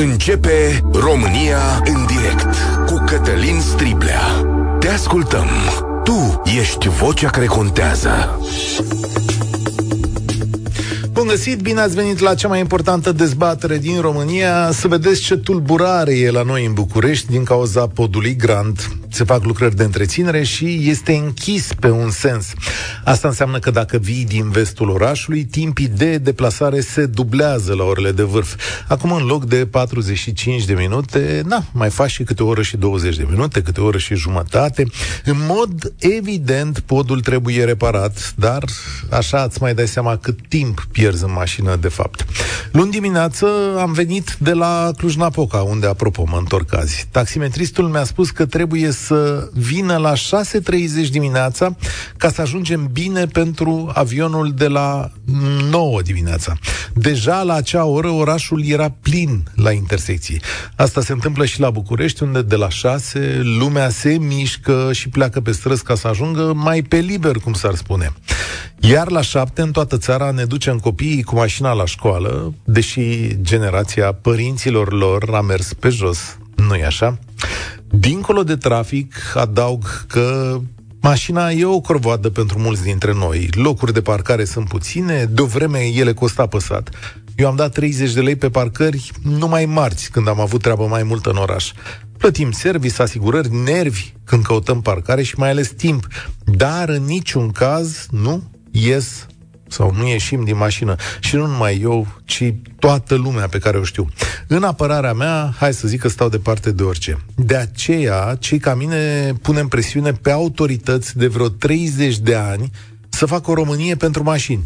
Începe România în direct cu Cătălin Striblea. Te ascultăm. Tu ești vocea care contează. Bun găsit, bine ați venit la cea mai importantă dezbatere din România. Să vedeți ce tulburare e la noi în București din cauza podului Grand se fac lucrări de întreținere și este închis pe un sens. Asta înseamnă că dacă vii din vestul orașului, timpii de deplasare se dublează la orele de vârf. Acum, în loc de 45 de minute, na, mai faci și câte o oră și 20 de minute, câte o oră și jumătate. În mod evident, podul trebuie reparat, dar așa îți mai dai seama cât timp pierzi în mașină, de fapt. Luni dimineață am venit de la Cluj-Napoca, unde, apropo, mă întorc azi. Taximetristul mi-a spus că trebuie să vină la 6.30 dimineața ca să ajungem bine pentru avionul de la 9 dimineața. Deja la acea oră orașul era plin la intersecții. Asta se întâmplă și la București, unde de la 6 lumea se mișcă și pleacă pe străzi ca să ajungă mai pe liber, cum s-ar spune. Iar la 7 în toată țara ne ducem copiii cu mașina la școală, deși generația părinților lor a mers pe jos. Nu-i așa? Dincolo de trafic, adaug că Mașina e o corvoadă pentru mulți dintre noi. Locuri de parcare sunt puține, de o vreme ele costă apăsat. Eu am dat 30 de lei pe parcări numai marți, când am avut treabă mai multă în oraș. Plătim service, asigurări, nervi când căutăm parcare și mai ales timp. Dar în niciun caz nu ies sau nu ieșim din mașină. Și nu numai eu, ci toată lumea pe care o știu. În apărarea mea, hai să zic că stau departe de orice. De aceea, cei ca mine punem presiune pe autorități de vreo 30 de ani să facă o Românie pentru mașini.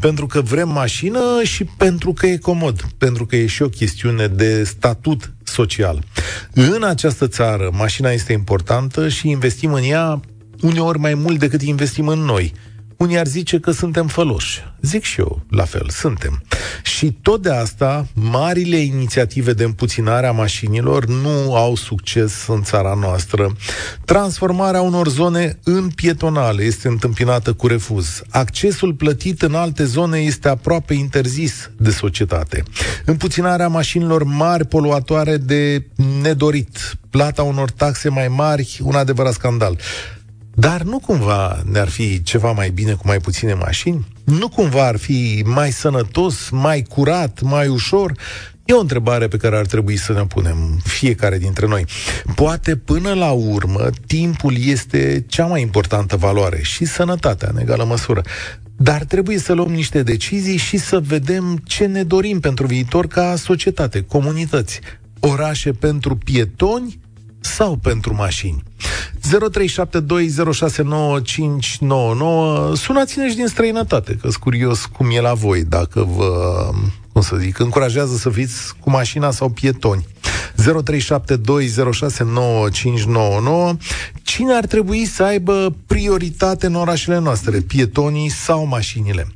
Pentru că vrem mașină și pentru că e comod. Pentru că e și o chestiune de statut social. În această țară, mașina este importantă și investim în ea uneori mai mult decât investim în noi. Unii ar zice că suntem făloși. Zic și eu, la fel, suntem. Și tot de asta, marile inițiative de împuținare a mașinilor nu au succes în țara noastră. Transformarea unor zone în pietonale este întâmpinată cu refuz. Accesul plătit în alte zone este aproape interzis de societate. Împuținarea mașinilor mari poluatoare de nedorit. Plata unor taxe mai mari, un adevărat scandal. Dar nu cumva ne-ar fi ceva mai bine cu mai puține mașini? Nu cumva ar fi mai sănătos, mai curat, mai ușor? E o întrebare pe care ar trebui să ne punem fiecare dintre noi. Poate până la urmă timpul este cea mai importantă valoare și sănătatea în egală măsură. Dar trebuie să luăm niște decizii și să vedem ce ne dorim pentru viitor ca societate, comunități, orașe pentru pietoni sau pentru mașini. 0372069599 Sunați-ne și din străinătate, că sunt curios cum e la voi, dacă vă, cum să zic, încurajează să fiți cu mașina sau pietoni. 0372069599 Cine ar trebui să aibă prioritate în orașele noastre, pietonii sau mașinile?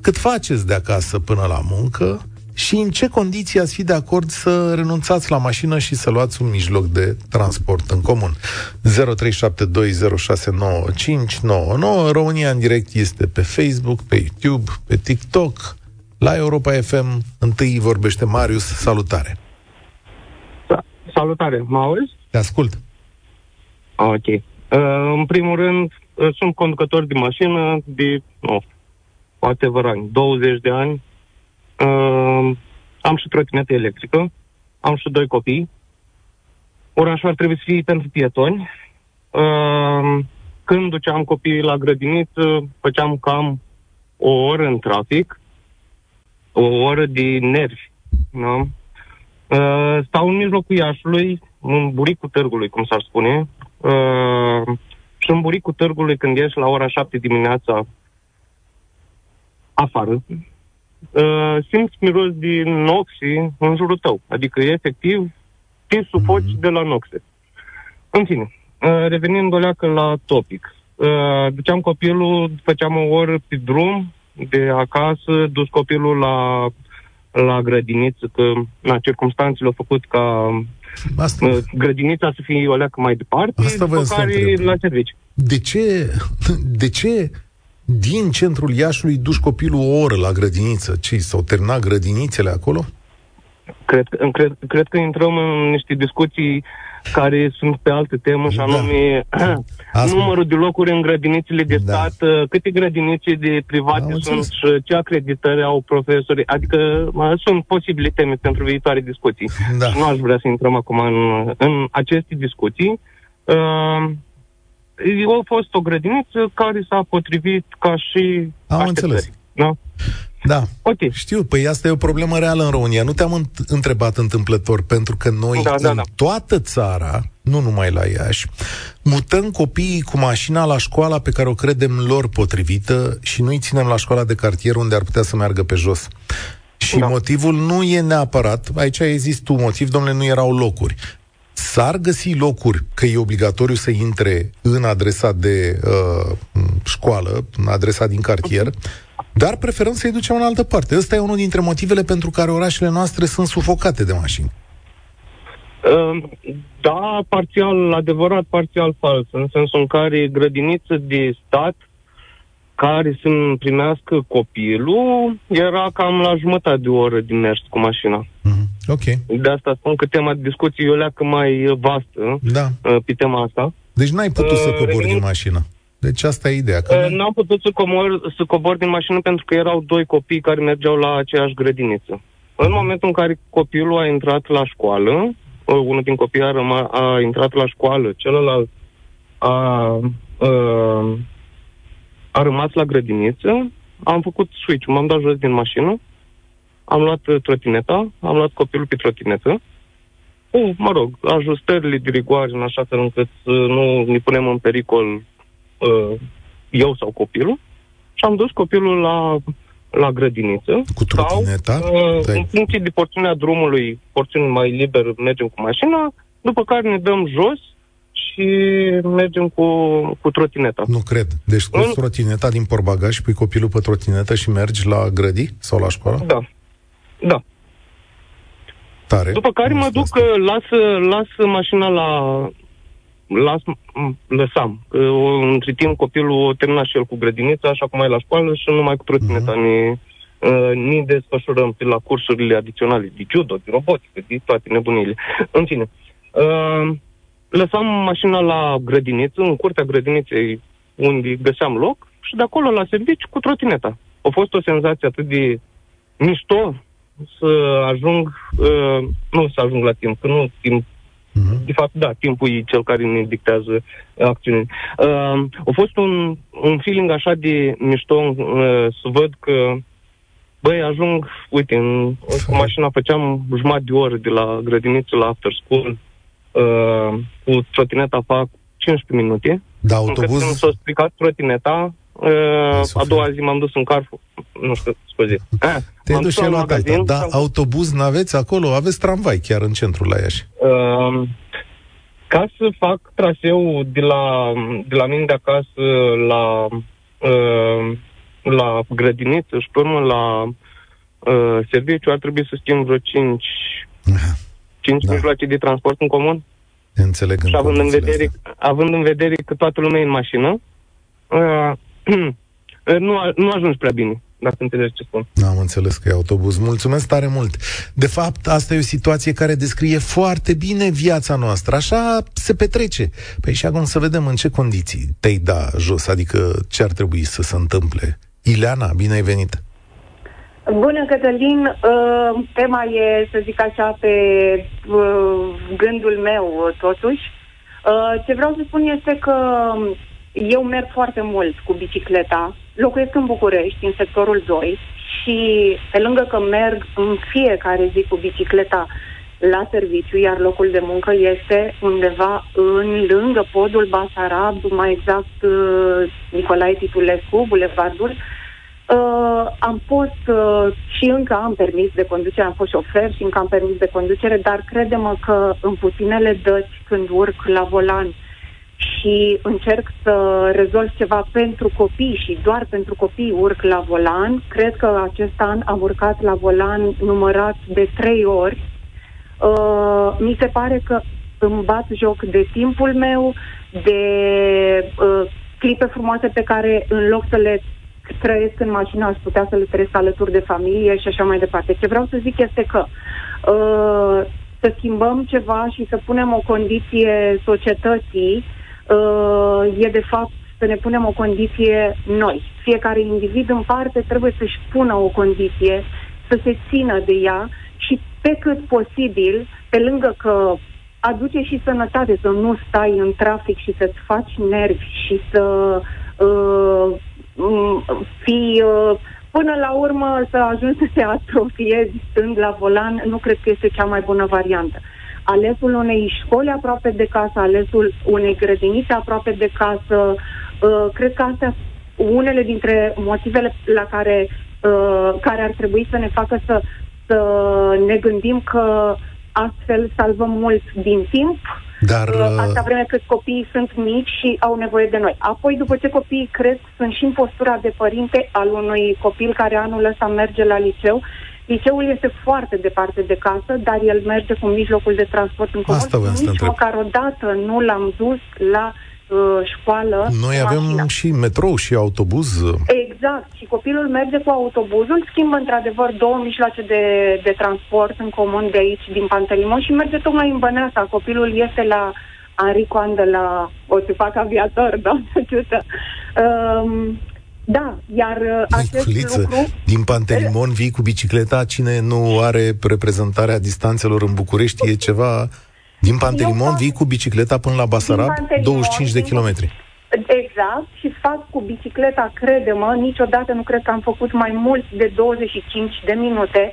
Cât faceți de acasă până la muncă? Și în ce condiții ați fi de acord să renunțați la mașină și să luați un mijloc de transport în comun. 0372069599 România în direct este pe Facebook, pe YouTube, pe TikTok, la Europa FM. Întâi vorbește Marius. Salutare! Da, salutare! Mă auzi? Te ascult. Ok. Uh, în primul rând, uh, sunt conducător de mașină de, nu, poate vă ani, 20 de ani, Uh, am și trotinetă electrică, am și doi copii. Orașul ar trebui să fie pentru pietoni. Uh, când duceam copiii la grădiniță, făceam cam o oră în trafic, o oră de nervi. Da? Uh, stau în mijlocul Iașului, în buricul târgului, cum s-ar spune, uh, și în buricul târgului, când ieși la ora 7 dimineața afară, uh, simți miros din noxi în jurul tău. Adică, efectiv, te sufoci mm-hmm. de la noxe. În fine, uh, revenind o leacă la topic. Uh, duceam copilul, făceam o oră pe drum de acasă, dus copilul la, la grădiniță, că na, circumstanțele au făcut ca Asta... Uh, grădinița să fie o leacă mai departe, Asta după care la serviciu. De ce, de ce din centrul Iașului duci copilul o oră la grădiniță. Ce, s-au terminat grădinițele acolo? Cred, cred, cred că intrăm în niște discuții care sunt pe altă temă, și da. anume da. numărul de locuri în grădinițele de da. stat, uh, câte grădinițe de private Am sunt și ce acreditări au profesori. Adică sunt posibile teme pentru viitoare discuții. Da. Și nu aș vrea să intrăm acum în, în aceste discuții. Uh, a fost o grădiniță care s-a potrivit ca și Am înțeles. Da? Da. Okay. Știu, păi asta e o problemă reală în România. Nu te-am întrebat întâmplător, pentru că noi da, da, în da. toată țara, nu numai la Iași, mutăm copiii cu mașina la școala pe care o credem lor potrivită și nu-i ținem la școala de cartier unde ar putea să meargă pe jos. Și da. motivul nu e neapărat, aici există un motiv, domnule, nu erau locuri. S-ar găsi locuri, că e obligatoriu să intre în adresa de uh, școală, în adresa din cartier, uh-huh dar preferăm să-i ducem în altă parte. Ăsta e unul dintre motivele pentru care orașele noastre sunt sufocate de mașini. Ehm, da, parțial adevărat, parțial fals, în sensul în care grădiniță de stat care să primească copilul era cam la jumătate de oră din mers cu mașina. Mm-hmm. Ok. De asta spun că tema de discuție e o leacă mai vastă da. Eh, pe tema asta. Deci n-ai putut uh, să cobori revin... din mașină. Deci asta e ideea. Că uh, N-am putut să comor, să cobor din mașină pentru că erau doi copii care mergeau la aceeași grădiniță. În momentul în care copilul a intrat la școală, uh, unul din copii a, răma, a intrat la școală, celălalt a, a, uh, a rămas la grădiniță, am făcut switch m-am dat jos din mașină, am luat trotineta, am luat copilul pe trotinetă, cu, mă rog, ajustările de rigoare în așa fel încât să nu ne punem în pericol uh, eu sau copilul și am dus copilul la, la grădiniță. Cu trotineta? Sau, uh, în funcție de porțiunea drumului, porțiune mai liber, mergem cu mașina, după care ne dăm jos și mergem cu, cu trotineta. Nu cred. Deci cu în... trotineta din porbagaj, pui copilul pe trotinetă și mergi la grădi sau la școală? Da. Da. Tare. După care mă duc, asta. las, las mașina la, las, lăsam. Că, între timp copilul termina și el cu grădinița, așa cum ai la școală și numai cu trotineta uh-huh. ne, uh, ne desfășurăm pe la cursurile adiționale de judo, de robotică, de toate nebunile. În fine, uh, lăsam mașina la grădiniță, în curtea grădiniței unde găseam loc și de acolo la serviciu cu trotineta. A fost o senzație atât de mișto să ajung, uh, nu să ajung la timp, că nu timp Uh-huh. De fapt, da, timpul e cel care ne dictează acțiunile. Uh, a fost un, un feeling așa de mișto uh, să văd că Băi, ajung, uite, în, cu mașina făceam jumătate de oră de la grădiniță la after school, uh, cu trotineta fac 15 minute. Da, autobuz? Când s-a stricat trotineta, uh, a doua zi m-am dus în Carrefour, nu știu, scuze. Ah, Te-ai dus și la alta. Da, autobuz n-aveți acolo? Aveți tramvai chiar în centrul la Iași. Uh, ca să fac traseul de la, de la mine de acasă la, uh, la grădiniță și pe urmă la uh, serviciu, ar trebui să schimb vreo 5, 5 da. mijloace de transport în comun. Înțeleg și având în, vedere, având în vedere că toată lumea e în mașină, uh, nu, nu ajungi prea bine dacă înțelegi ce spun. Am înțeles că e autobuz. Mulțumesc tare mult. De fapt, asta e o situație care descrie foarte bine viața noastră. Așa se petrece. Păi și acum să vedem în ce condiții te-ai da jos, adică ce ar trebui să se întâmple. Ileana, bine ai venit! Bună, Cătălin! Uh, tema e, să zic așa, pe uh, gândul meu, totuși. Uh, ce vreau să spun este că eu merg foarte mult cu bicicleta. Locuiesc în București, în sectorul 2 și pe lângă că merg în fiecare zi cu bicicleta la serviciu, iar locul de muncă este undeva în lângă podul Basarab, mai exact uh, Nicolae Titulescu, Bulevardul. Uh, am fost uh, și încă am permis de conducere, am fost șofer și încă am permis de conducere, dar credem că în puținele dăți când urc la volan și încerc să rezolv ceva pentru copii și doar pentru copii urc la volan. Cred că acest an am urcat la volan numărat de trei ori. Uh, mi se pare că îmi bat joc de timpul meu, de uh, clipe frumoase pe care în loc să le trăiesc în mașină, aș putea să le trăiesc alături de familie și așa mai departe. Ce vreau să zic este că uh, să schimbăm ceva și să punem o condiție societății uh, e de fapt să ne punem o condiție noi. Fiecare individ în parte trebuie să-și pună o condiție, să se țină de ea și pe cât posibil, pe lângă că aduce și sănătate, să nu stai în trafic și să-ți faci nervi și să uh, fii... Uh, până la urmă să ajungi să te atrofiezi stând la volan, nu cred că este cea mai bună variantă. Alesul unei școli aproape de casă, alesul unei grădinițe aproape de casă, uh, cred că astea unele dintre motivele la care, uh, care ar trebui să ne facă să, să ne gândim că astfel salvăm mult din timp, dar, uh, Asta vreme cât copiii sunt mici și au nevoie de noi. Apoi, după ce copiii cresc, sunt și în postura de părinte al unui copil care anul ăsta merge la liceu. Liceul este foarte departe de casă, dar el merge cu mijlocul de transport în comun. Asta Nici măcar o dată nu l-am dus la uh, școală. Noi avem mașina. și metrou și autobuz. Exact. Și copilul merge cu autobuzul, schimbă într-adevăr două mijloace de, de transport în comun de aici, din Pantelimon și merge tocmai în Băneasa. Copilul este la Enrico Andă la o să fac aviator, da, um, da, iar uh, acest Liță, lucru... din Pantelimon vii cu bicicleta, cine nu are reprezentarea distanțelor în București, e ceva din Pantelimon fac, vii cu bicicleta până la Basarab, 25 de kilometri. Exact, și fac cu bicicleta, crede-mă, niciodată nu cred că am făcut mai mult de 25 de minute.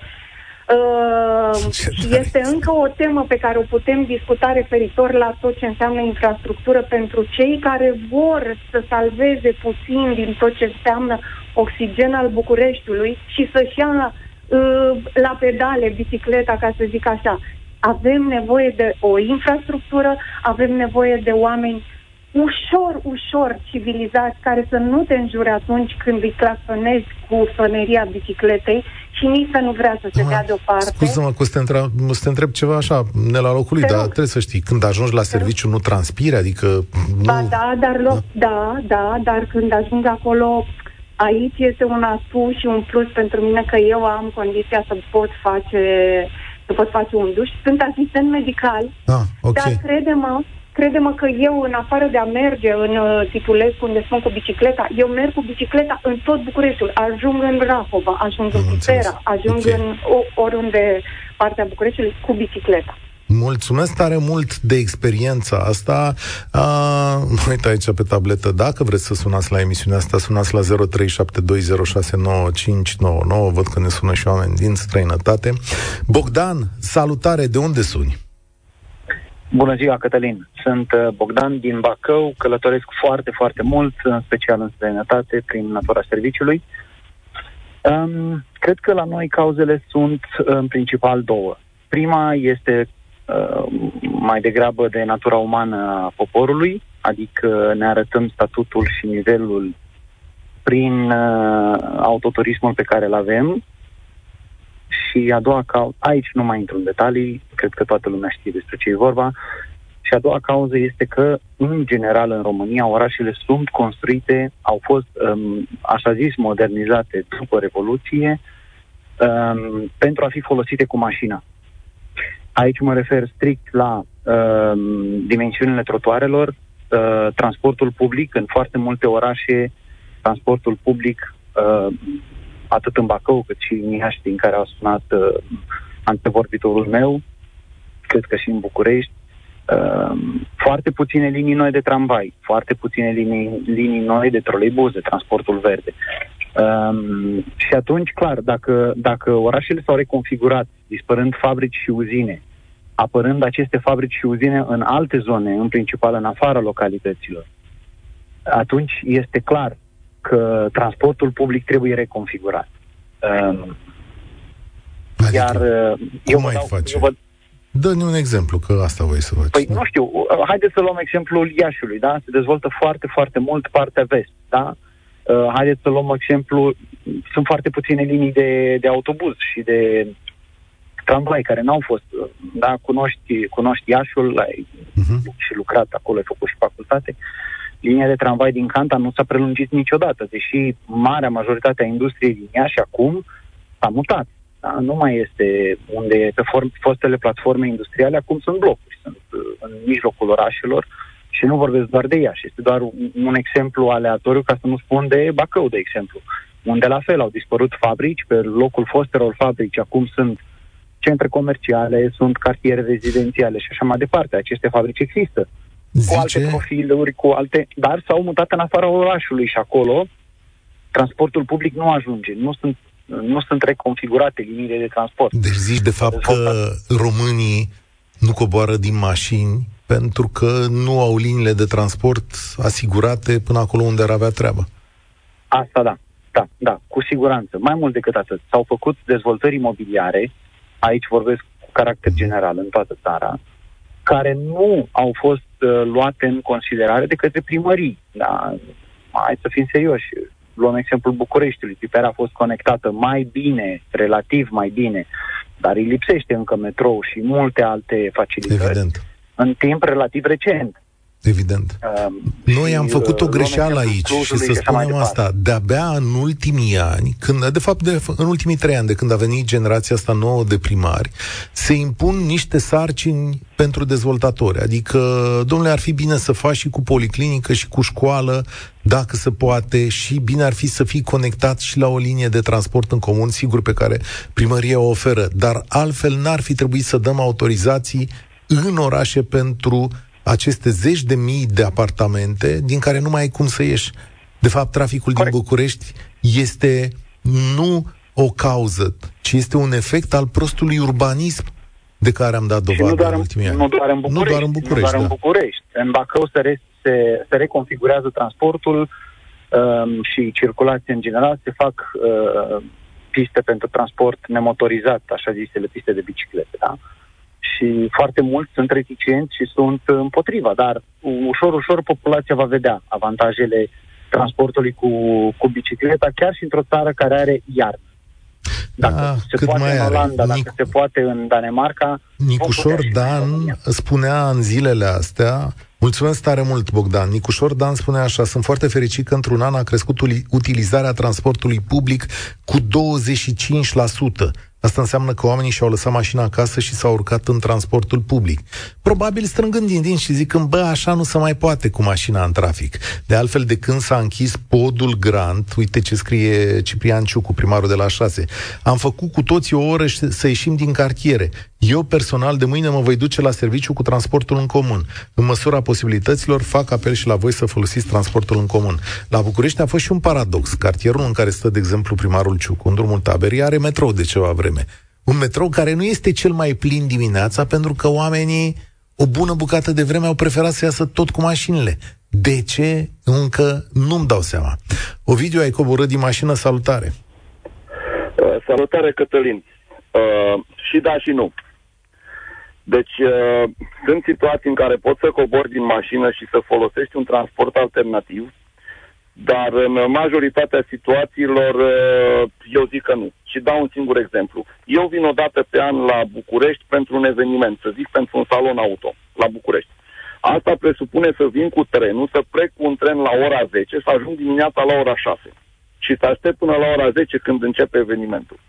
Uh, și este încă o temă pe care o putem discuta referitor la tot ce înseamnă infrastructură pentru cei care vor să salveze puțin din tot ce înseamnă oxigen al Bucureștiului și să-și ia uh, la pedale bicicleta, ca să zic așa. Avem nevoie de o infrastructură, avem nevoie de oameni ușor, ușor civilizați, care să nu te înjure atunci când îi clasonezi cu soneria bicicletei și nici să nu vrea să se dea deoparte. Scuză-mă, cu să te, întreb, să te întreb ceva așa, ne la locul lui, dar trebuie să știi, când ajungi la serviciu nu transpiri, adică nu... Ba da, dar loc, da. da, da, dar când ajung acolo, aici este un atu și un plus pentru mine că eu am condiția să pot face să pot face un duș. Sunt asistent medical, ah, okay. dar crede-mă, crede-mă că eu, în afară de a merge în uh, Titulescu, unde sunt cu bicicleta, eu merg cu bicicleta în tot Bucureștiul. Ajung în Rahova, ajung în Putera, ajung okay. în o, oriunde partea Bucureștiului cu bicicleta. Mulțumesc tare mult de experiența asta. Uh, uite aici pe tabletă, dacă vreți să sunați la emisiunea asta, sunați la 0372069599. Văd că ne sună și oameni din străinătate. Bogdan, salutare, de unde suni? Bună ziua, Cătălin. Sunt uh, Bogdan din Bacău, călătoresc foarte, foarte mult, în special în străinătate, prin natura serviciului. Um, cred că la noi cauzele sunt în principal două. Prima este uh, mai degrabă de natura umană a poporului, adică ne arătăm statutul și nivelul prin uh, autoturismul pe care îl avem, și a doua cauză, aici nu mai intru în detalii, cred că toată lumea știe despre ce e vorba, și a doua cauză este că, în general, în România, orașele sunt construite, au fost, um, așa zis, modernizate după Revoluție, um, pentru a fi folosite cu mașina. Aici mă refer strict la um, dimensiunile trotuarelor, uh, transportul public, în foarte multe orașe, transportul public uh, atât în Bacău cât și în Iași, din care a sunat uh, antevorbitorul meu, cred că și în București, uh, foarte puține linii noi de tramvai, foarte puține linii, linii noi de troleibuz, de transportul verde. Um, și atunci, clar, dacă, dacă orașele s-au reconfigurat, dispărând fabrici și uzine, apărând aceste fabrici și uzine în alte zone, în principal în afara localităților, atunci este clar că transportul public trebuie reconfigurat. Um, adică, Iar uh, eu mai dau, face? Eu vă... Dă-ne un exemplu, că asta voi să faci. Păi, nu știu, uh, haideți să luăm exemplul Iașiului, da? Se dezvoltă foarte, foarte mult partea vest, da? Uh, haideți să luăm exemplu, sunt foarte puține linii de, de autobuz și de tramvai care n-au fost, uh, da? Cunoști, cunoști Iașul, ai uh-huh. și lucrat acolo, ai făcut și facultate. Linia de tramvai din Canta nu s-a prelungit niciodată, deși marea majoritate a industriei din ea și acum s-a mutat. Da? Nu mai este unde pe form, fostele platforme industriale, acum sunt blocuri, sunt uh, în mijlocul orașelor și nu vorbesc doar de Iași. Este doar un, un exemplu aleatoriu, ca să nu spun de Bacău, de exemplu, unde la fel au dispărut fabrici, pe locul fostelor fabrici acum sunt centre comerciale, sunt cartiere rezidențiale și așa mai departe. Aceste fabrici există. Zice... Cu alte profiluri, cu alte... Dar s-au mutat în afara orașului și acolo transportul public nu ajunge. Nu sunt nu sunt reconfigurate liniile de transport. Deci zici de fapt că românii nu coboară din mașini pentru că nu au liniile de transport asigurate până acolo unde ar avea treabă. Asta da, da, da, cu siguranță. Mai mult decât atât, s-au făcut dezvoltări imobiliare, aici vorbesc cu caracter general în toată țara, care nu au fost uh, luate în considerare de către primării. Da? Hai să fim serioși luăm exemplul Bucureștiului, Pipera a fost conectată mai bine, relativ mai bine, dar îi lipsește încă metrou și multe alte facilități Evident. În timp relativ recent. Evident. Uh, Noi am făcut o uh, greșeală aici și să spunem asta. De-abia în ultimii ani, când, de fapt de, în ultimii trei ani de când a venit generația asta nouă de primari, se impun niște sarcini pentru dezvoltatori. Adică, domnule, ar fi bine să faci și cu policlinică și cu școală, dacă se poate, și bine ar fi să fii conectat și la o linie de transport în comun, sigur, pe care primăria o oferă. Dar altfel n-ar fi trebuit să dăm autorizații în orașe pentru aceste zeci de mii de apartamente din care nu mai ai cum să ieși. De fapt, traficul Corect. din București este nu o cauză, ci este un efect al prostului urbanism de care am dat dovadă în ultimii ani. Nu doar în București. Nu doar în București. Nu doar în, da. București. în Bacău se, re, se, se reconfigurează transportul um, și circulația în general, se fac uh, piste pentru transport nemotorizat, așa zisele piste de biciclete. Da? Și foarte mulți sunt reticenți și sunt împotriva, dar ușor, ușor populația va vedea avantajele transportului cu, cu bicicleta, chiar și într-o țară care are iarnă. Dacă da, se cât poate mai în Olanda, are. Nic- dacă se poate în Danemarca... Nicușor Dan spunea în zilele astea Mulțumesc tare mult, Bogdan. Nicușor Dan spune așa, sunt foarte fericit că într-un an a crescut utilizarea transportului public cu 25%. Asta înseamnă că oamenii și-au lăsat mașina acasă și s-au urcat în transportul public. Probabil strângând din din și zicând, bă, așa nu se mai poate cu mașina în trafic. De altfel, de când s-a închis podul Grant, uite ce scrie Ciprian Ciucu, primarul de la 6, am făcut cu toții o oră să ieșim din cartiere. Eu personal de mâine mă voi duce la serviciu cu transportul în comun. În măsura posibilităților, fac apel și la voi să folosiți transportul în comun. La București a fost și un paradox. Cartierul în care stă, de exemplu, primarul Ciucu, în drumul taberii, are metrou de ceva vreme. Un metrou care nu este cel mai plin dimineața, pentru că oamenii o bună bucată de vreme au preferat să iasă tot cu mașinile. De ce? Încă nu-mi dau seama. Ovidiu, ai coborât din mașină, salutare! Uh, salutare, Cătălin! Uh, și da și nu. Deci uh, sunt situații în care poți să cobori din mașină și să folosești un transport alternativ, dar în majoritatea situațiilor uh, eu zic că nu. Și dau un singur exemplu. Eu vin o dată pe an la București pentru un eveniment, să zic pentru un salon auto, la București. Asta presupune să vin cu trenul, să plec cu un tren la ora 10, să ajung dimineața la ora 6 și să aștept până la ora 10 când începe evenimentul.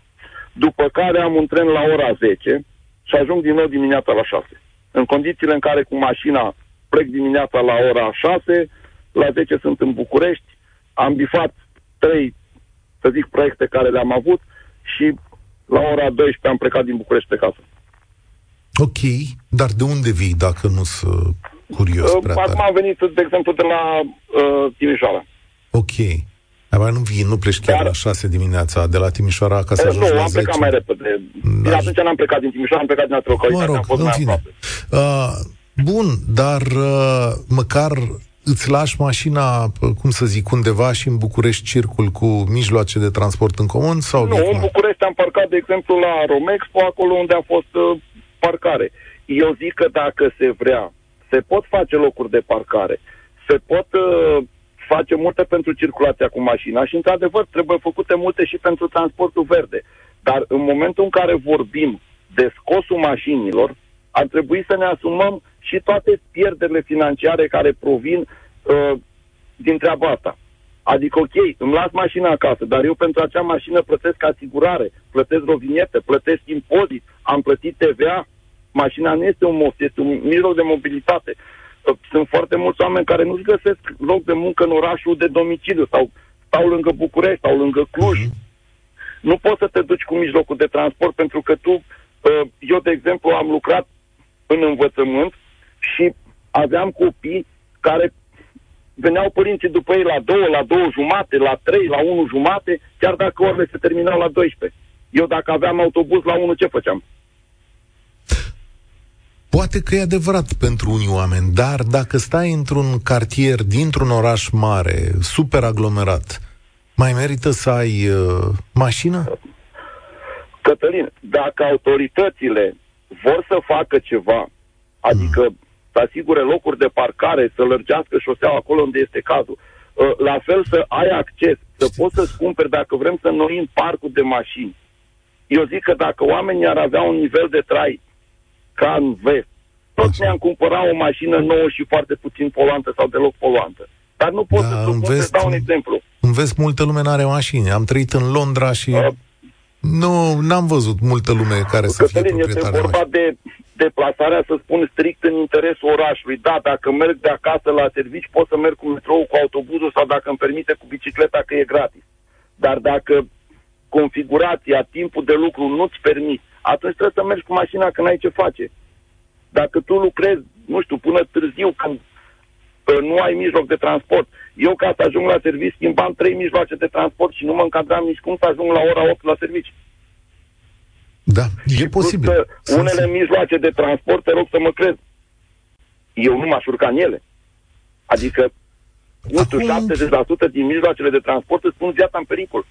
După care am un tren la ora 10, și ajung din nou dimineața la 6. În condițiile în care cu mașina plec dimineața la ora 6, la 10 sunt în București, am bifat trei, să zic, proiecte care le-am avut și la ora 12 am plecat din București pe casă. Ok, dar de unde vii dacă nu sunt curios uh, Acum am venit, de exemplu, de la uh, Timișoara. Ok. Dar nu vii, nu pleci chiar Dar... la 6 dimineața de la Timișoara ca să eh, ajungi nu, la am 10. plecat mai repede. Dar... Atunci n-am plecat din Timișoara, am plecat din altă localitate, mă rog, am fost în mai fine. Uh, bun, dar uh, măcar îți lași mașina, uh, cum să zic, undeva și în București circul cu mijloace de transport în comun? sau Nu, în București am parcat, de exemplu, la Romexpo, acolo unde a fost uh, parcare. Eu zic că dacă se vrea, se pot face locuri de parcare, se pot uh, face multe pentru circulația cu mașina și, într-adevăr, trebuie făcute multe și pentru transportul verde. Dar în momentul în care vorbim de scosul mașinilor, ar trebui să ne asumăm și toate pierderile financiare care provin uh, din treaba asta. Adică, ok, îmi las mașina acasă, dar eu pentru acea mașină plătesc asigurare, plătesc rovinietă, plătesc impozit, am plătit TVA. Mașina nu este un most, este un mijloc de mobilitate. Sunt foarte mulți oameni care nu-și găsesc loc de muncă în orașul de domiciliu sau stau lângă București, stau lângă Cluj. Mm-hmm. Nu poți să te duci cu mijlocul de transport pentru că tu, uh, eu, de exemplu, am lucrat în învățământ și aveam copii care veneau părinții după ei la două, la două jumate, la trei, la unu jumate, chiar dacă orele se terminau la 12. Eu dacă aveam autobuz la unu, ce făceam? Poate că e adevărat pentru unii oameni, dar dacă stai într-un cartier dintr-un oraș mare, super aglomerat, mai merită să ai uh, mașină? Cătălin, dacă autoritățile vor să facă ceva, adică mm. Să asigure locuri de parcare, să lărgească șoseaua acolo unde este cazul, uh, la fel să ai acces, să poți să-ți cumperi dacă vrem să noim parcul de mașini. Eu zic că dacă oamenii ar avea un nivel de trai ca în vest, toți ne-am cumpărat o mașină nouă și foarte puțin poluantă sau deloc poluantă. Dar nu pot da, să spun, vest, să dau un exemplu. În vest multă lume nu are mașini. Am trăit în Londra și uh, nu, n-am văzut multă lume care să fie proprietar este vorba de deplasarea, să spun, strict în interesul orașului. Da, dacă merg de acasă la servici, pot să merg cu metrou, cu autobuzul sau dacă îmi permite cu bicicleta, că e gratis. Dar dacă configurația, timpul de lucru nu-ți permit, atunci trebuie să mergi cu mașina când ai ce face. Dacă tu lucrezi, nu știu, până târziu, când nu ai mijloc de transport. Eu, ca să ajung la serviciu, schimbam trei mijloace de transport și nu mă încadram nici cum să ajung la ora 8 la serviciu. Da, e și posibil. Că unele mijloace de transport, te rog să mă crezi, eu nu m-aș urca în ele. Adică, nu știu, Acum... 70% din mijloacele de transport îți pun viața în pericol.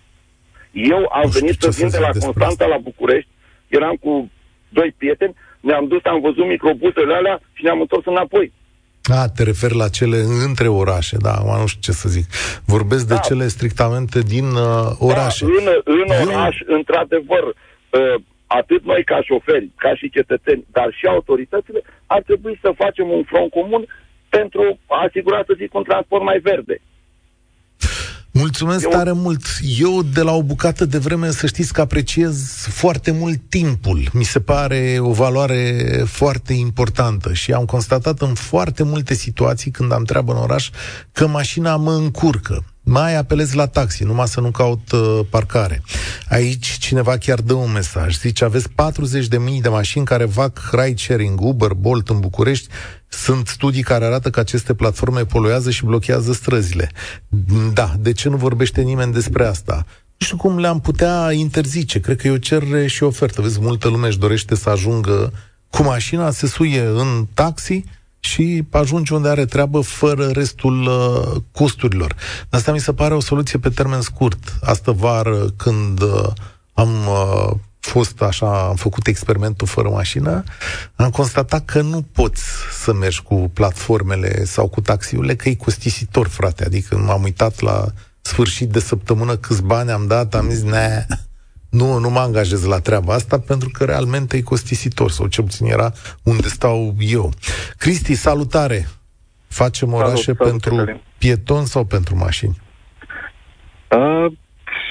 Eu am venit să vin de la Constanța la București, eram cu doi prieteni, ne-am dus, am văzut microbusele alea și ne-am întors înapoi. A, te referi la cele între orașe, da, acum nu știu ce să zic. Vorbesc da. de cele strictamente din uh, orașe. Da, în, în oraș, Eu... într-adevăr, uh, atât noi ca șoferi, ca și cetățeni, dar și autoritățile, ar trebui să facem un front comun pentru a asigura, să zic, un transport mai verde. Mulțumesc Eu... tare mult. Eu, de la o bucată de vreme, să știți că apreciez foarte mult timpul. Mi se pare o valoare foarte importantă și am constatat în foarte multe situații când am treabă în oraș că mașina mă încurcă mai apelez la taxi, numai să nu caut uh, parcare. Aici cineva chiar dă un mesaj. Zice, aveți 40.000 de mii de mașini care fac ride-sharing, Uber, Bolt în București. Sunt studii care arată că aceste platforme poluează și blochează străzile. Da, de ce nu vorbește nimeni despre asta? Nu știu cum le-am putea interzice. Cred că e o cerere și ofertă. Vezi, multă lume își dorește să ajungă cu mașina, se suie în taxi, și ajungi unde are treabă fără restul uh, costurilor. Asta mi se pare o soluție pe termen scurt. Asta vară, când uh, am uh, fost așa, am făcut experimentul fără mașină, am constatat că nu poți să mergi cu platformele sau cu taxiurile, că e costisitor, frate. Adică m-am uitat la sfârșit de săptămână câți bani am dat, am zis, ne, nu, nu mă angajez la treaba asta pentru că realmente e costisitor, sau ce puțin era unde stau eu. Cristi, salutare! Facem orașe salut, pentru salut, pietoni sau pentru mașini? Uh,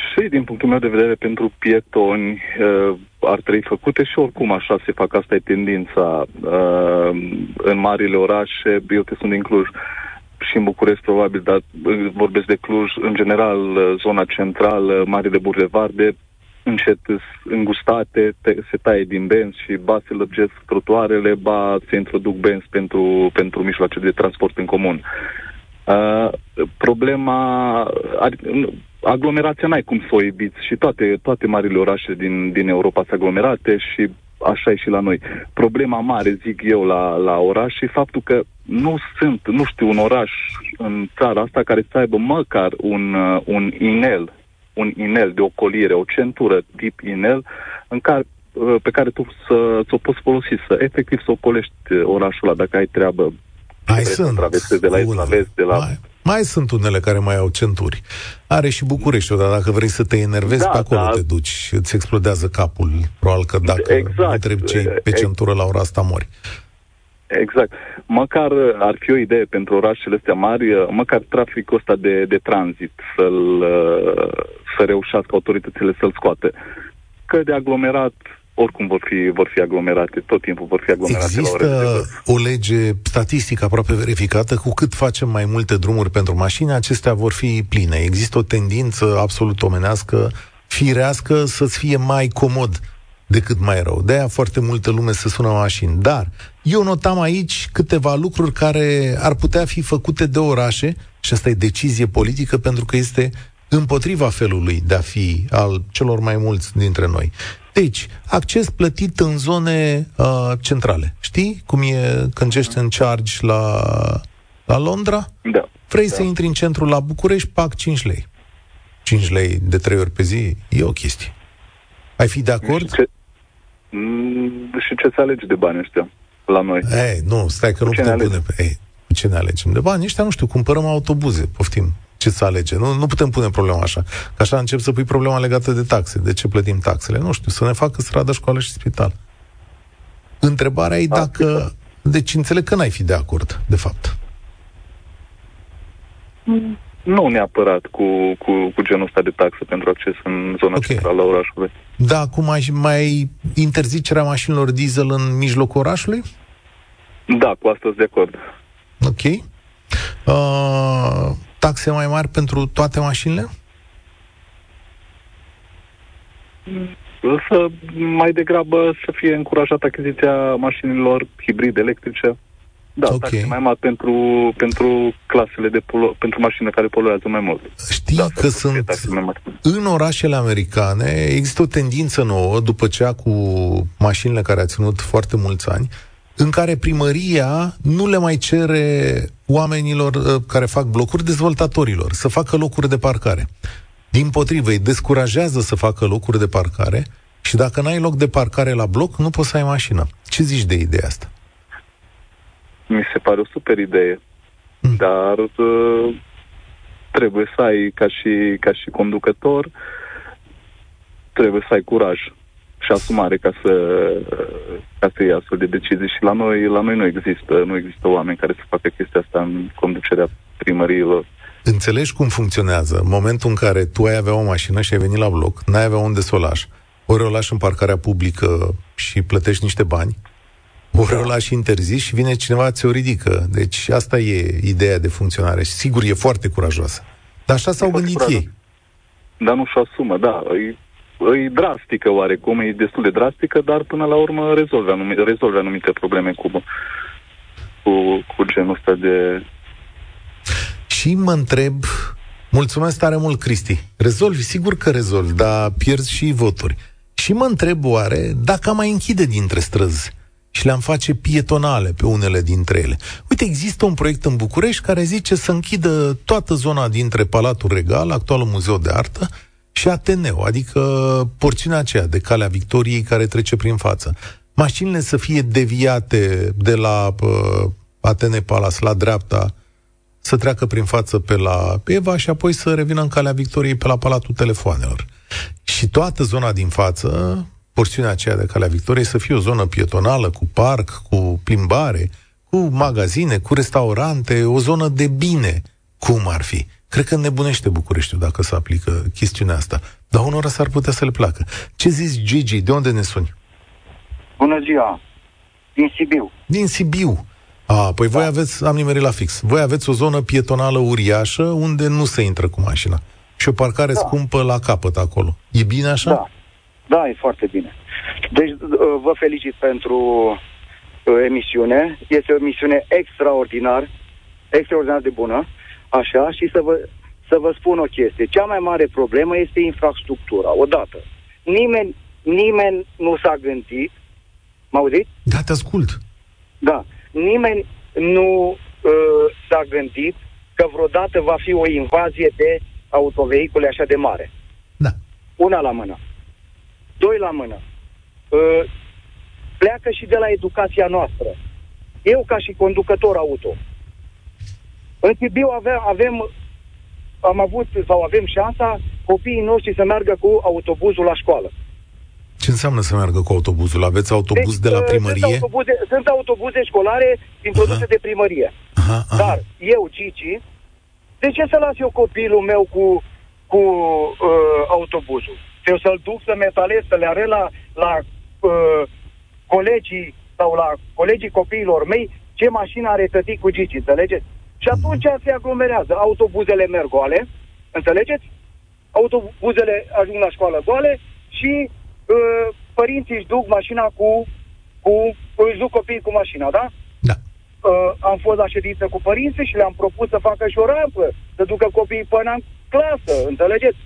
și din punctul meu de vedere pentru pietoni uh, ar trebui făcute și oricum așa se fac, asta e tendința. Uh, în marile orașe, eu te sunt din Cluj, și în București probabil, dar vorbesc de Cluj, în general, zona centrală, marile bulevarde, încet îngustate, te, se taie din benzi și ba se lărgesc trotuarele, ba se introduc benzi pentru, pentru mijloace de transport în comun. Uh, problema, aglomerația n-ai cum să o eviți și toate, toate marile orașe din, din Europa sunt aglomerate și așa e și la noi. Problema mare, zic eu, la, la oraș e faptul că nu sunt, nu știu, un oraș în țara asta care să aibă măcar un, uh, un inel un inel de ocolire, o centură tip inel, în care, uh, pe care tu să, să o poți folosi, să efectiv să ocolești orașul ăla dacă ai treabă. Mai sunt. de la est la vest, de la... Mai, mai sunt unele care mai au centuri. Are și București, dar dacă vrei să te enervezi, da, pe acolo da. te duci, îți explodează capul. Probabil că dacă exact. întrebi ce pe centură la ora asta mori. Exact. Măcar ar fi o idee pentru orașele astea mari, măcar traficul ăsta de, de tranzit să-l, să reușească autoritățile să-l scoate. Că de aglomerat oricum vor fi, vor fi aglomerate, tot timpul vor fi aglomerate Există la o lege statistică aproape verificată, cu cât facem mai multe drumuri pentru mașini, acestea vor fi pline. Există o tendință absolut omenească, firească, să-ți fie mai comod decât mai rău. De-aia foarte multă lume se sună mașini. Dar eu notam aici câteva lucruri care ar putea fi făcute de orașe, și asta e decizie politică pentru că este împotriva felului de a fi al celor mai mulți dintre noi. Deci, acces plătit în zone uh, centrale. Știi cum e când ești în charge la, la Londra? Da. Vrei da. să intri în centru la București, pac 5 lei. 5 lei de 3 ori pe zi e o chestie. Ai fi de acord? Și ce, mm, și ce să alegi de bani ăștia la noi? Ei, nu, stai că Cu nu ce putem ne pune pe... Ei, cu ce ne alegem? De bani ăștia, nu știu, cumpărăm autobuze, poftim. Ce să alege? Nu, nu putem pune problema așa. Că așa încep să pui problema legată de taxe. De ce plătim taxele? Nu știu, să ne facă stradă, școală și spital. Întrebarea e dacă... Deci înțeleg că n-ai fi de acord, de fapt. Nu neapărat cu, cu, cu genul ăsta de taxă pentru acces în zona Ok. centrală a orașului. Da, acum ai mai interzicerea mașinilor diesel în mijlocul orașului? Da, cu asta sunt de acord. Ok. Uh, taxe mai mari pentru toate mașinile? Să mai degrabă să fie încurajată achiziția mașinilor hibride electrice. Da, Ok. taxe mai mari pentru, pentru clasele de polo- pentru mașini care poluează mai mult. Știi da, că să fie sunt taxe mai mari. în orașele americane există o tendință nouă după cea cu mașinile care a ținut foarte mulți ani, în care primăria nu le mai cere oamenilor uh, care fac blocuri dezvoltatorilor să facă locuri de parcare. Din potrivă, îi descurajează să facă locuri de parcare și dacă n-ai loc de parcare la bloc, nu poți să ai mașină. Ce zici de ideea asta? Mi se pare o super idee. Mm. Dar uh, trebuie să ai, ca și, ca și conducător, trebuie să ai curaj și asumare ca să, ca să iei astfel de decizii. Și la noi, la noi nu există, nu există oameni care să facă chestia asta în conducerea primăriilor. Înțelegi cum funcționează? În momentul în care tu ai avea o mașină și ai venit la bloc, n-ai avea unde să o lași. Ori o lași în parcarea publică și plătești niște bani, ori o lași interzis și vine cineva, ți-o ridică. Deci asta e ideea de funcționare. Și sigur, e foarte curajoasă. Dar așa s-au E foarte gândit curajos. ei. Dar nu și asumă, da. E, e drastică oarecum, e destul de drastică, dar până la urmă rezolve anumite, rezolve anumite probleme cu, cu, cu genul ăsta de... Și mă întreb, mulțumesc tare mult, Cristi. Rezolvi, sigur că rezolvi, dar pierzi și voturi. Și mă întreb oare dacă am mai închide dintre străzi și le-am face pietonale pe unele dintre ele. Uite, există un proiect în București care zice să închidă toată zona dintre Palatul Regal, actualul Muzeu de Artă, și Ateneu, adică porțiunea aceea de Calea Victoriei care trece prin față. Mașinile să fie deviate de la uh, Atene Palace la dreapta, să treacă prin față pe la Eva și apoi să revină în calea Victoriei pe la Palatul Telefoanelor. Și toată zona din față, porțiunea aceea de calea Victoriei, să fie o zonă pietonală, cu parc, cu plimbare, cu magazine, cu restaurante, o zonă de bine, cum ar fi. Cred că nebunește Bucureștiul dacă se aplică chestiunea asta. Dar unora s-ar putea să le placă. Ce zici, Gigi? De unde ne suni? Bună ziua! Din Sibiu. Din Sibiu. A, păi voi aveți, am nimerit la fix, voi aveți o zonă pietonală uriașă unde nu se intră cu mașina. Și o parcare Da. scumpă la capăt acolo. E bine așa? Da. Da, e foarte bine. Deci uh, vă felicit pentru uh, emisiune. Este o emisiune extraordinar, extraordinar de bună, așa, și să vă, să vă spun o chestie. Cea mai mare problemă este infrastructura. Odată, nimeni, nimeni nu s-a gândit, mă auziți? Da, te ascult. Da. Nimeni nu uh, s-a gândit că vreodată va fi o invazie de autovehicule așa de mare. Da. Una la mână. Doi la mână. Uh, pleacă și de la educația noastră. Eu, ca și conducător auto, în Sibiu avem, avem, am avut sau avem șansa copiii noștri să meargă cu autobuzul la școală. Ce înseamnă să meargă cu autobuzul? Aveți autobuz deci, de la uh, primărie? Sunt autobuze, sunt autobuze școlare introduse de primărie. Aha, aha. Dar eu, Cici, de ce să las eu copilul meu cu, cu uh, autobuzul? Eu să-l duc să metalez, să le arăt la, la uh, colegii sau la colegii copiilor mei ce mașină are tătic cu Gigi, înțelegeți? Și atunci se aglomerează. Autobuzele merg goale, înțelegeți? Autobuzele ajung la școală goale și uh, părinții își duc mașina cu, cu își duc copiii cu mașina, da? Da. Uh, am fost la ședință cu părinții și le-am propus să facă și o rampă, să ducă copiii până în clasă, înțelegeți?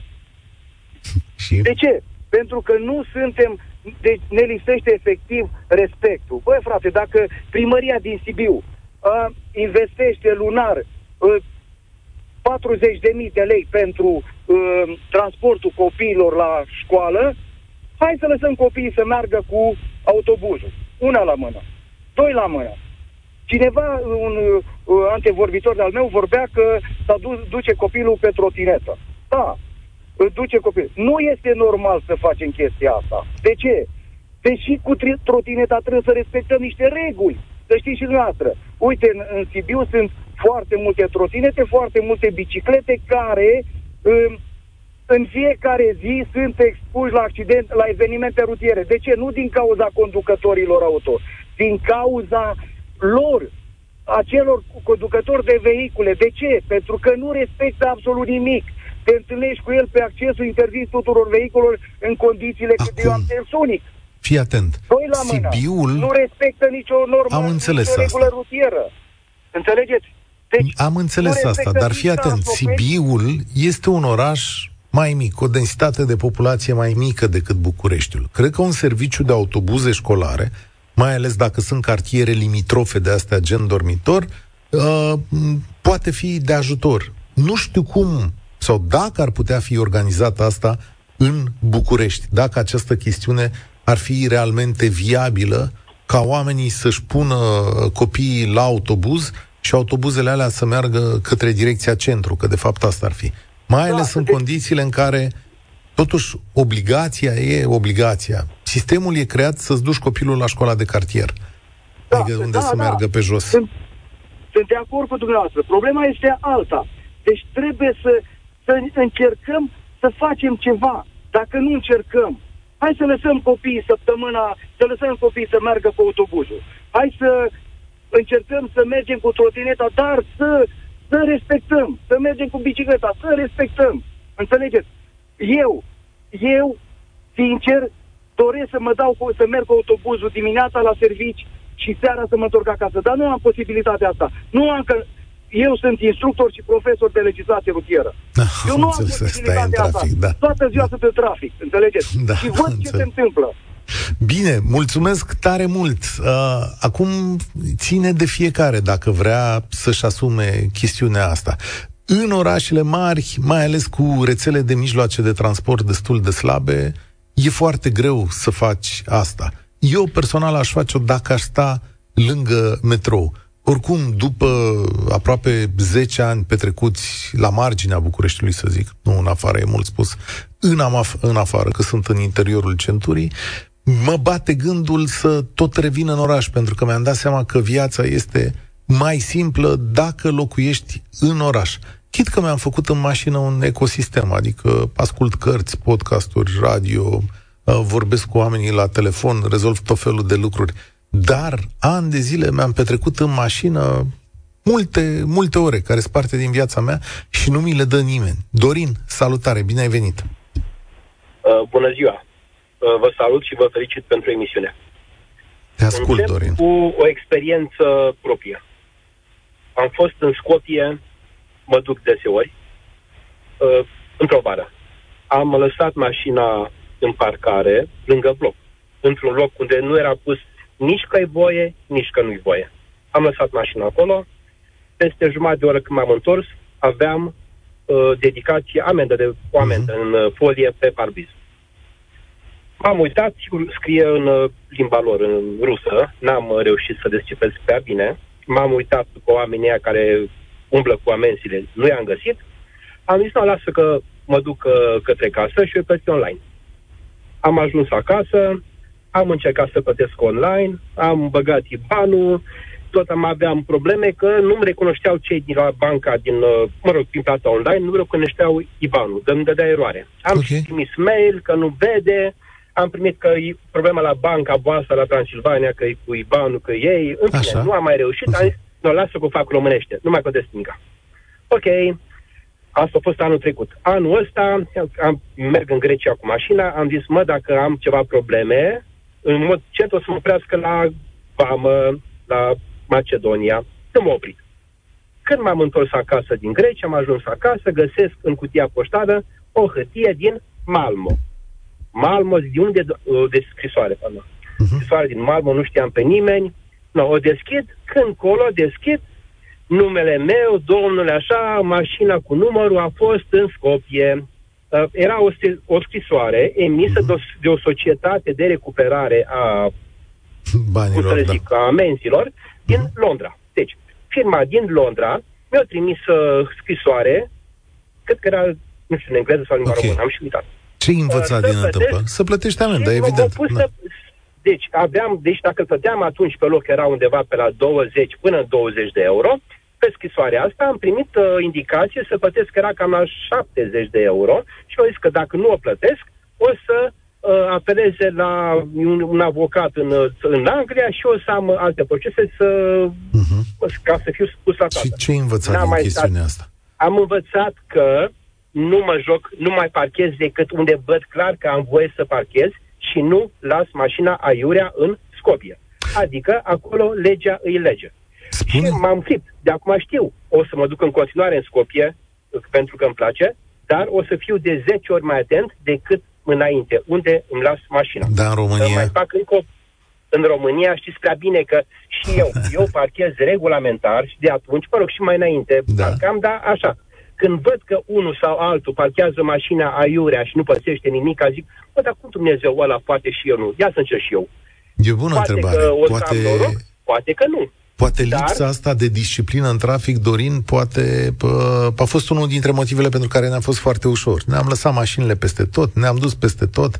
Și? De ce? Pentru că nu suntem, deci ne lipsește efectiv respectul. Băi, frate, dacă primăria din Sibiu uh, investește lunar uh, 40.000 de lei pentru uh, transportul copiilor la școală, hai să lăsăm copiii să meargă cu autobuzul. Una la mână. Doi la mână. Cineva, un uh, antevorbitor de-al meu, vorbea că s-a du- duce copilul pe trotinetă. Da, îl duce copilul. Nu este normal să facem chestia asta. De ce? Deși cu tri- trotineta trebuie să respectăm niște reguli. Să știți și dumneavoastră. Uite, în, în Sibiu sunt foarte multe trotinete, foarte multe biciclete care um, în fiecare zi sunt expuși la accident, la evenimente rutiere. De ce? Nu din cauza conducătorilor auto, din cauza lor, acelor conducători de vehicule. De ce? Pentru că nu respectă absolut nimic. Te întâlnești cu el pe accesul interzis tuturor vehiculelor în condițiile Acum. cât eu am sensunic. Fii atent. Doi la mână. Sibiul... Nu respectă nicio normă, Am înțeles nicio asta. regulă rutieră. Înțelegeți? Deci, Am înțeles nu asta, respectă dar fii nici atent. transportul. Sibiul este un oraș mai mic, cu o densitate de populație mai mică decât Bucureștiul. Cred că un serviciu de autobuze școlare, mai ales dacă sunt cartiere limitrofe de astea gen dormitor, uh, m, poate fi de ajutor. Nu știu cum sau dacă ar putea fi organizată asta în București, dacă această chestiune ar fi realmente viabilă ca oamenii să-și pună copiii la autobuz și autobuzele alea să meargă către direcția centru, că de fapt asta ar fi. Mai ales în deci- condițiile în care totuși obligația e obligația. Sistemul e creat să-ți duci copilul la școala de cartier. Da, adică unde da, să da. meargă pe jos. Sunt, sunt de acord cu dumneavoastră. Problema este alta. Deci trebuie să, să încercăm să facem ceva. Dacă nu încercăm, hai să lăsăm copiii săptămâna, să lăsăm copiii să meargă cu autobuzul. Hai să încercăm să mergem cu trotineta, dar să, să respectăm, să mergem cu bicicleta, să respectăm. Înțelegeți? Eu, eu, sincer, doresc să mă dau, cu- să merg cu autobuzul dimineața la servici și seara să mă întorc acasă, dar nu am posibilitatea asta. Nu am că eu sunt instructor și profesor de legislație rutieră. Da, Eu am nu am înțeles, stai în posibilitatea trafic, asta. da. Toată ziua sunt în trafic, înțelegeți? Da, și văd ce înțeleg. se întâmplă. Bine, mulțumesc tare mult. Uh, acum ține de fiecare dacă vrea să-și asume chestiunea asta. În orașele mari, mai ales cu rețele de mijloace de transport destul de slabe, e foarte greu să faci asta. Eu personal aș face-o dacă aș sta lângă metrou. Oricum, după aproape 10 ani petrecuți la marginea Bucureștiului, să zic, nu în afară, e mult spus, în, amaf- în afară, că sunt în interiorul centurii, mă bate gândul să tot revin în oraș, pentru că mi-am dat seama că viața este mai simplă dacă locuiești în oraș. Chit că mi-am făcut în mașină un ecosistem, adică ascult cărți, podcasturi, radio, uh, vorbesc cu oamenii la telefon, rezolv tot felul de lucruri. Dar ani de zile mi-am petrecut în mașină multe, multe ore, care sunt parte din viața mea și nu mi le dă nimeni. Dorin, salutare, bine ai venit! Uh, bună ziua! Uh, vă salut și vă felicit pentru emisiune. Te ascult, Încep Dorin. cu o experiență proprie. Am fost în Scopie, mă duc deseori, uh, într-o vară. Am lăsat mașina în parcare, lângă bloc, într-un loc unde nu era pus nici că e voie, nici că nu-i voie. Am lăsat mașina acolo, peste jumătate de oră când m-am întors, aveam uh, dedicație, amendă de, o amendă în uh, folie pe parbriz. M-am uitat, sigur, scrie în uh, limba lor, în rusă, n-am uh, reușit să descifrez prea bine. M-am uitat după oamenii aia care umblă cu amenziile, nu i-am găsit. Am zis, nu, lasă că mă duc uh, către casă și o plăti online. Am ajuns acasă, am încercat să plătesc online, am băgat IBAN-ul, tot am aveam probleme că nu-mi recunoșteau cei din la banca, din, uh, mă rog, din plata online, nu recunoșteau IBAN-ul, îmi dădea eroare. Am Ok. okay. trimis mail că nu vede, am primit că e problema la banca voastră la Transilvania, că e cu IBAN-ul, că ei, în fine, Așa. nu am mai reușit, am zis, nu, lasă că o fac românește, nu mai contest nimic. Ok, asta a fost anul trecut. Anul ăsta am, merg în Grecia cu mașina, am zis, mă, dacă am ceva probleme, în mod cert o să mă oprească la Vamă, la Macedonia. Nu m-a oprit. Când m-am întors acasă din Grecia, am ajuns acasă, găsesc în cutia poștală o hârtie din Malmo. Malmo, de unde uh, de scrisoare, pardon. Scrisoare din Malmo, nu știam pe nimeni. No, o deschid, când colo deschid, numele meu, domnule așa, mașina cu numărul a fost în Scopie. Uh, era o, sti- o scrisoare emisă de, o, de o societate de recuperare a cum Banilor, să da. zic, a amenzilor din Londra. Deci, firma din Londra mi-a trimis uh, scrisoare, cred că era, nu știu, în engleză sau în limba Ok. română, am și uitat. Ce ai învățat Să din plătesc- întâmplare? Să plătești amendă, Și m-au evident. pus Da. să, deci, aveam, deci dacă îl plăteam atunci pe loc era undeva pe la 20 până în 20 de euro, pe scrisoarea asta am primit uh, indicație să plătesc, era cam la 70 de euro și mi-au zis că dacă nu o plătesc, o să uh, apeleze la un, un avocat în, uh, în Anglia și o să am alte procese să, Mhm. ca să fiu spus la toată. Și ce ai învățat N-am din mai chestiunea stat- asta? Am învățat că nu mă joc, nu mai parchez decât unde văd clar că am voie să parchez și nu las mașina aiurea în Scopie. Adică acolo legea îi lege. Spune, Și m-am fript. De acum știu. O să mă duc în continuare în Scopie, pentru că îmi place, dar o să fiu de 10 ori mai atent decât înainte, unde îmi las mașina. da, în Să România, mai fac încă o... În România știți prea bine că și eu, eu parchez regulamentar și de atunci, mă rog, și mai înainte Da. parcam, dar așa. Când văd că unul sau altul parchează mașina aiurea și nu păsește nimic, zic, bă, dar cum Dumnezeu ăla poate și eu nu? Ia să încerc și eu. e bună Poate întrebare. că o să Poate, am noroc, poate că nu. Poate Dar- lipsa asta de disciplină în trafic, Dorin, poate pă, a fost unul dintre motivele pentru care ne-a fost foarte ușor. Ne-am lăsat mașinile peste tot, ne-am dus peste tot.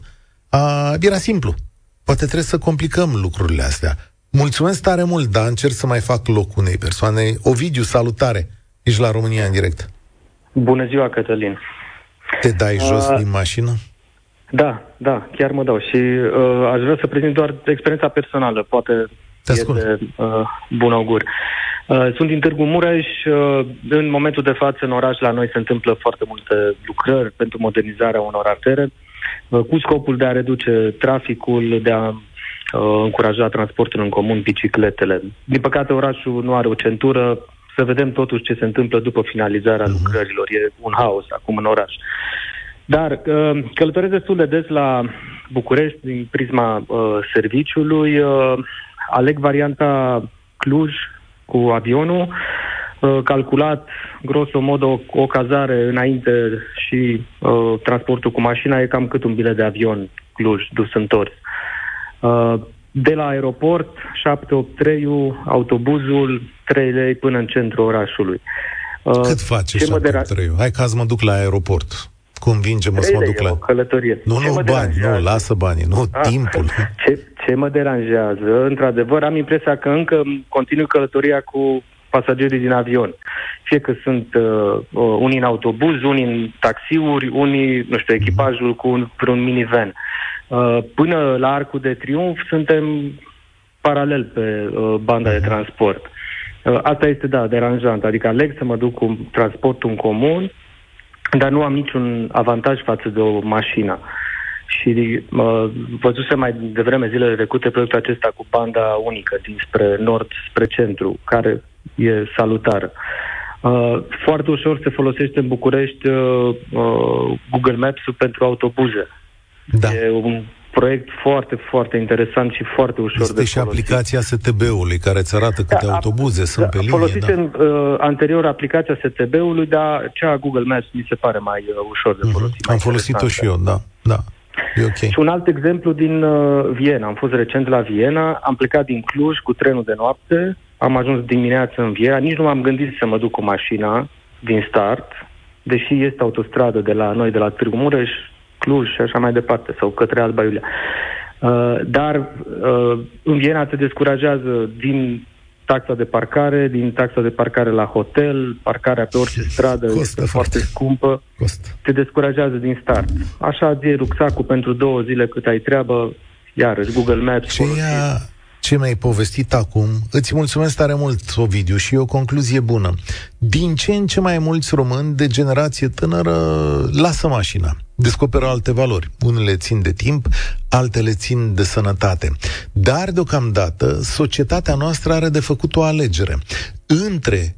A, era simplu. Poate trebuie să complicăm lucrurile astea. Mulțumesc tare mult, dar încerc să mai fac loc unei persoane. Ovidiu, salutare! Ești la România în direct. Bună ziua, Cătălin. Te dai jos A- din mașină? Da, da, chiar mă dau și uh, aș vrea să prezint doar experiența personală, poate Te e ascult. de uh, bun augur. Uh, sunt din Târgu Mureș, uh, în momentul de față în oraș la noi se întâmplă foarte multe lucrări pentru modernizarea unor artere, uh, cu scopul de a reduce traficul, de a uh, încuraja transportul în comun, bicicletele. Din păcate orașul nu are o centură, să vedem totuși ce se întâmplă după finalizarea Mhm. lucrărilor. E un haos acum în oraș. Dar uh, călătoresc destul de des la București din prisma uh, serviciului. Uh, aleg varianta Cluj cu avionul, uh, calculat grosomodo o, o cazare înainte și uh, transportul cu mașina e cam cât un bilet de avion Cluj dus întors. Uh, de la aeroport, 783 autobuzul, 3 lei până în centrul orașului. Uh, Cât face ce mă dera- 783 Hai că azi mă duc la aeroport. Convinge-mă să Trei mă lei duc e o la... călătorie. Nu, Ce nu, mă bani, deranjează? nu, lasă banii, nu, Ah. timpul. Ce, ce mă deranjează, într-adevăr, am impresia că încă continui călătoria cu pasagerii din avion. Fie că sunt uh, uh, unii în autobuz, unii în taxiuri, unii, nu știu, echipajul cu un, un minivan. Uh, până la Arcul de Triunf suntem paralel pe uh, banda de transport. Uh, asta este, da, deranjant. Adică aleg să mă duc cu transportul în comun, dar nu am niciun avantaj față de o mașină. Și uh, văzusem mai devreme zilele trecute proiectul acesta cu banda unică dinspre nord spre centru, care e salutar. Uh, foarte ușor se folosește în București uh, uh, Google Maps-ul pentru autobuze. Da. E un proiect foarte, foarte interesant și foarte ușor Este de și folosit. aplicația STB-ului care îți arată câte Da, autobuze sunt pe linie. Folosit Da. uh, anterior aplicația STB-ului, dar cea a Google Maps mi se pare mai uh, ușor de Mhm. folosit. mai Am folosit-o interesantă. și eu, da. Da. E ok. Și un alt exemplu din uh, Viena. Am fost recent la Viena, am plecat din Cluj cu trenul de noapte, am ajuns dimineața în Viena, nici nu m-am gândit să mă duc cu mașina din start, deși este autostradă de la noi, de la Târgu Mureș, Cluj și așa mai departe, sau către Alba Iulia. Uh, dar uh, în Viena te descurajează din taxa de parcare, din taxa de parcare la hotel, parcarea pe orice stradă Costă este foarte scumpă, Costă. te descurajează din start. Așa de rucsacul pentru două zile cât ai treabă, iarăși Google Maps. Ce, ea, ce mi-ai povestit acum, îți mulțumesc tare mult, Ovidiu, și e o concluzie bună. Din ce în ce mai mulți români de generație tânără lasă mașina descoperă alte valori. Unele țin de timp, altele țin de sănătate. Dar, deocamdată, societatea noastră are de făcut o alegere între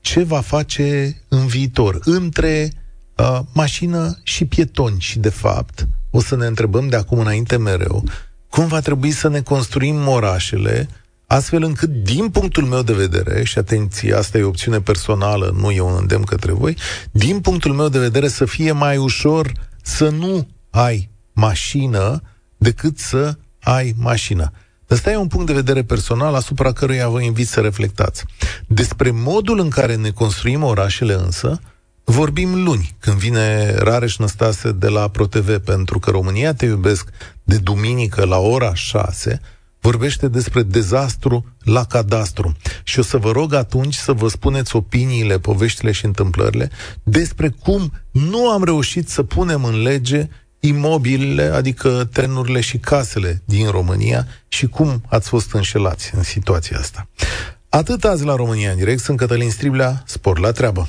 ce va face în viitor, între uh, mașină și pietoni. Și, de fapt, o să ne întrebăm de acum înainte mereu cum va trebui să ne construim orașele astfel încât, din punctul meu de vedere, și atenție, asta e o opțiune personală, nu e un îndemn către voi, din punctul meu de vedere să fie mai ușor să nu ai mașină decât să ai mașină. Ăsta e un punct de vedere personal asupra căruia vă invit să reflectați. Despre modul în care ne construim orașele însă, vorbim luni, când vine Rareș Năstase de la ProTV, pentru că România te iubesc de duminică la ora 6, vorbește despre dezastru la cadastru. Și o să vă rog atunci să vă spuneți opiniile, poveștile și întâmplările despre cum nu am reușit să punem în lege imobilele, adică trenurile și casele din România și cum ați fost înșelați în situația asta. Atât azi la România în direct, sunt Cătălin Striblea, spor la treabă.